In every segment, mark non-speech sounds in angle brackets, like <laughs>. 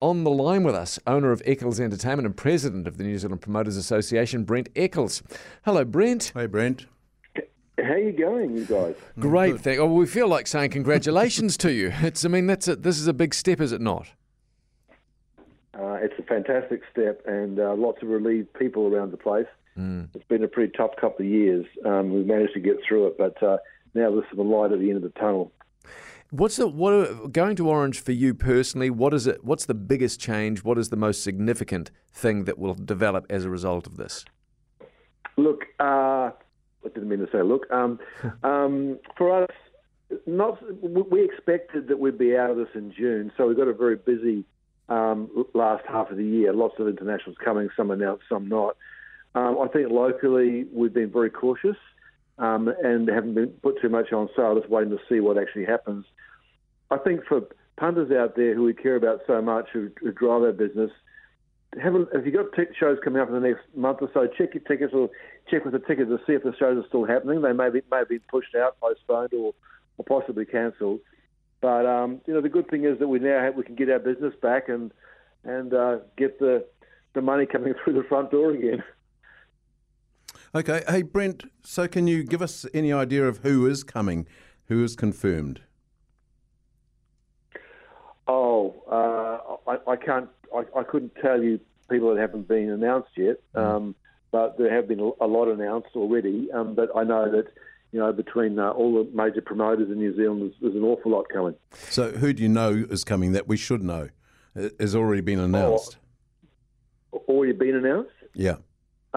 On the line with us, owner of Eccles Entertainment and president of the New Zealand Promoters Association, Brent Eccles. Hello, Brent. Hey, Brent. How you going, you guys? Great thing. Oh, we feel like saying congratulations to you. <laughs> It's, I mean, that's a, this is a big step, is it not? Uh, it's a fantastic step, and uh, lots of relieved people around the place. Mm. It's been a pretty tough couple of years. Um, we've managed to get through it, but uh, now there's some light at the end of the tunnel. What's the what going to Orange for you personally? What is it? What's the biggest change? What is the most significant thing that will develop as a result of this? Look, uh, I didn't mean to say look. Um, <laughs> um, for us, not we expected that we'd be out of this in June, so we've got a very busy um, last half of the year. Lots of internationals coming, some announced, some not. Um, I think locally we've been very cautious um, and haven't been put too much on sale, just waiting to see what actually happens. I think for punters out there who we care about so much, who, who drive our business, have a, if you've got t- shows coming up in the next month or so, check your tickets or check with the ticket to see if the shows are still happening. They may be, may be pushed out, postponed, or, or possibly cancelled. But um, you know, the good thing is that we now have, we can get our business back and and uh, get the the money coming <laughs> through the front door again. Okay, hey Brent. So can you give us any idea of who is coming, who is confirmed? Oh, uh, I, I, can't. I, I, couldn't tell you people that haven't been announced yet, mm. um, but there have been a lot announced already. Um, but I know that you know between uh, all the major promoters in New Zealand, there's, there's, an awful lot coming. So who do you know is coming that we should know? Has already been announced. Oh, already been announced. Yeah.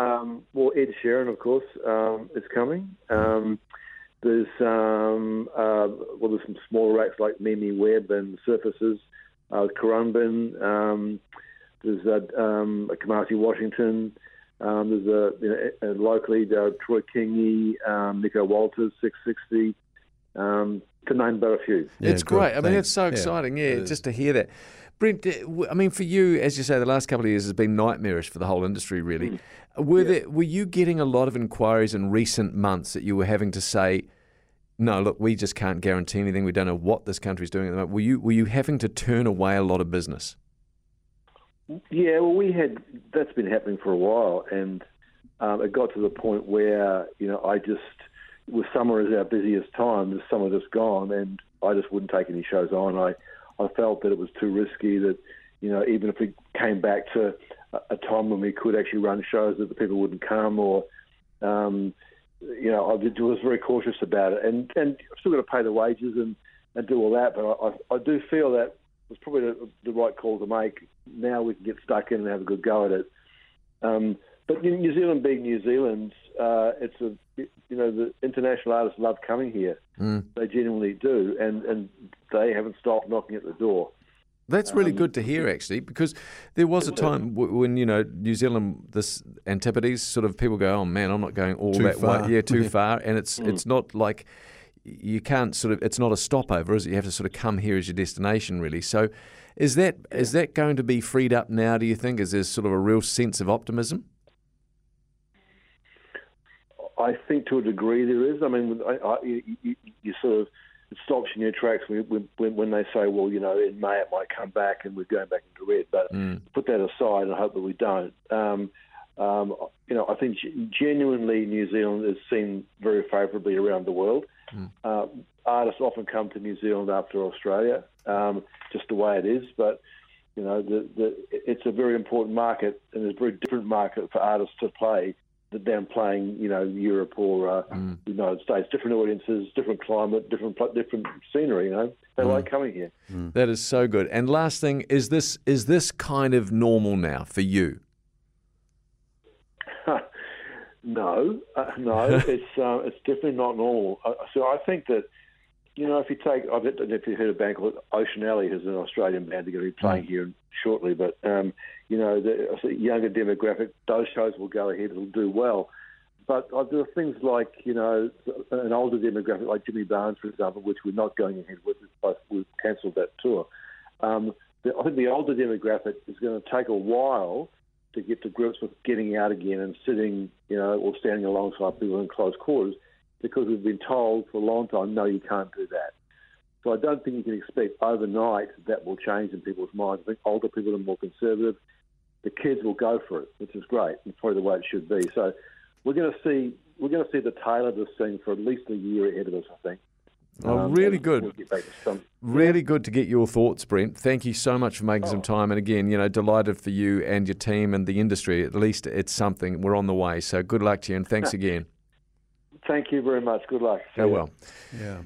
Um, well, Ed Sheeran, of course, um, is coming. Um, there's um, uh, well, there's some smaller acts like Mimi Webb and Surfaces, uh, Khruangbin. Um, there's uh, um, Kamasi Washington. Um, there's a you know, locally uh, Troy Kingi, um, Nico Walters, 660. Um, to name but a few. Yeah, it's great. I mean, it's so exciting. Yeah, yeah just to hear that. Brent, I mean, for you, as you say, the last couple of years has been nightmarish for the whole industry, really. Mm. Were, yeah. there, were you getting a lot of inquiries in recent months that you were having to say, no, look, we just can't guarantee anything. We don't know what this country's doing at the moment. Were you, were you having to turn away a lot of business? Yeah, well, we had, that's been happening for a while. And um, it got to the point where, you know, I just, with summer as our busiest time, the summer just gone, and I just wouldn't take any shows on. I, I felt that it was too risky. That you know, even if we came back to a, time when we could actually run shows, that the people wouldn't come, or um, you know, I was very cautious about it. And and I've still got to pay the wages and, and do all that, but I, I, I do feel that was probably the, the, right call to make. Now we can get stuck in and have a good go at it. Um, but New Zealand being New Zealand, uh, it's a you know the international artists love coming here. Mm. They genuinely do, and and they haven't stopped knocking at the door. That's really um, good to hear, actually, because there was a time when you know New Zealand, this Antipodes, sort of people go, "Oh man, I'm not going all that far. way, yeah, too far," and it's mm. it's not like you can't sort of it's not a stopover, is it? You have to sort of come here as your destination, really. So, is that is that going to be freed up now? Do you think? Is there sort of a real sense of optimism? I think to a degree there is. I mean, I, I, you, you, sort of it stops you in your tracks when, when, when, they say, well, you know, in May it might come back and we're going back into red. But mm. put that aside and hope that we don't. Um, um, you know, I think genuinely New Zealand is seen very favourably around the world. Mm. Uh, artists often come to New Zealand after Australia, um, just the way it is. But you know, the, the, it's a very important market and it's a very different market for artists to play than playing, you know, Europe or uh, mm. the United States. Different audiences, different climate, different different scenery. You know, they mm. like coming here. Mm. That is so good. And last thing is this: is this kind of normal now for you? <laughs> no, uh, no, <laughs> it's uh, it's definitely not normal. So I think that. You know, if you take, I don't know if you've heard a band called Ocean Alley, who's an Australian band, they're going to be playing mm. here shortly. But um, you know, the younger demographic, those shows will go ahead, it'll do well. But uh, there are things like, you know, an older demographic like Jimmy Barnes, for example, which we're not going ahead with. We've cancelled that tour. Um, I think the older demographic is going to take a while to get to grips with getting out again and sitting, you know, or standing alongside people in close quarters because we've been told for a long time, no, you can't do that. So I don't think you can expect overnight that will change in people's minds. I think older people are more conservative. The kids will go for it, which is great. It's probably the way it should be. So we're going to see we're going to see the tail of this thing for at least a year ahead of us. I think. Oh, um, really good. We'll really good to get your thoughts, Brent. Thank you so much for making oh. some time. And again, you know, delighted for you and your team and the industry. At least it's something. We're on the way. So good luck to you and thanks <laughs> again. Thank you very much. Good luck. Go well. Yeah.